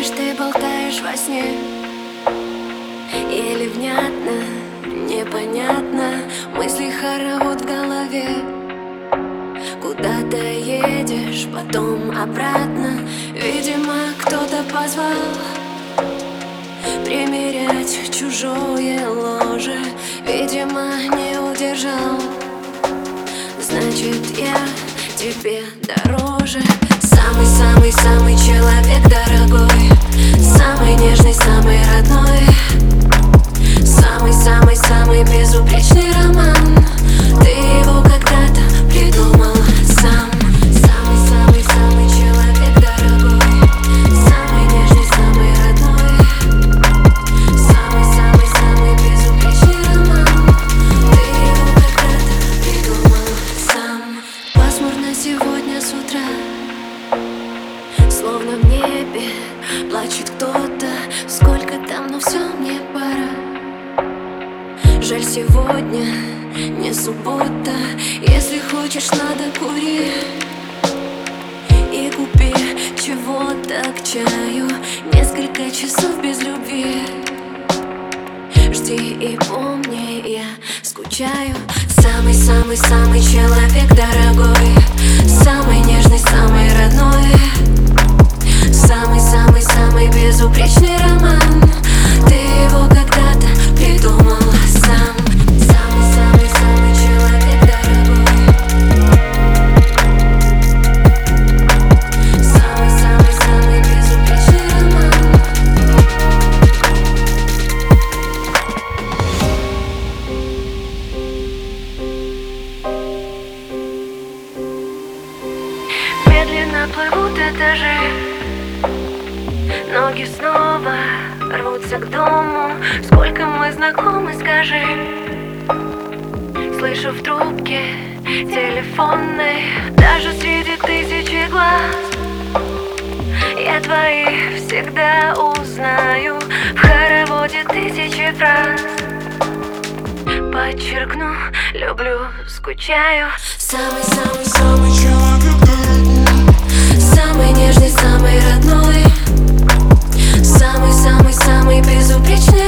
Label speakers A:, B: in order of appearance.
A: Знаешь, ты болтаешь во сне. Еле внятно, непонятно. Мысли хоровод в голове. Куда ты едешь, потом обратно. Видимо, кто-то позвал Примерять чужое ложе. Видимо, не удержал. Значит, я тебе дороже. Самый-самый-самый человек дорогой Самый нежный, самый родной. Самый-самый-самый безупречный роман. Ты его когда-то придумал сам. Самый-самый-самый человек дорогой. Самый нежный, самый родной. Самый-самый-самый безупречный роман. Ты его когда-то придумал сам. Пасмурно сегодня с утра Словно в небе плачет кто-то. Сколько там, но все мне пора. Жаль сегодня не суббота. Если хочешь, надо кури И купи чего-то к чаю. Несколько часов без любви. Жди и помни, я скучаю. Самый-самый-самый человек безупречный роман. Ты его когда-то придумал сам. Самый-самый-самый человек дорогой. Самый-самый-самый безупречный роман. Медленно плывут этажи Ноги снова рвутся к дому. Сколько мы знакомы, скажи? Слышу в трубке телефонной Даже среди тысячи глаз. Я твоих всегда узнаю В хороводе тысячи фраз. Подчеркну, люблю, скучаю. Самый-самый-самый человек Самый-самый-самый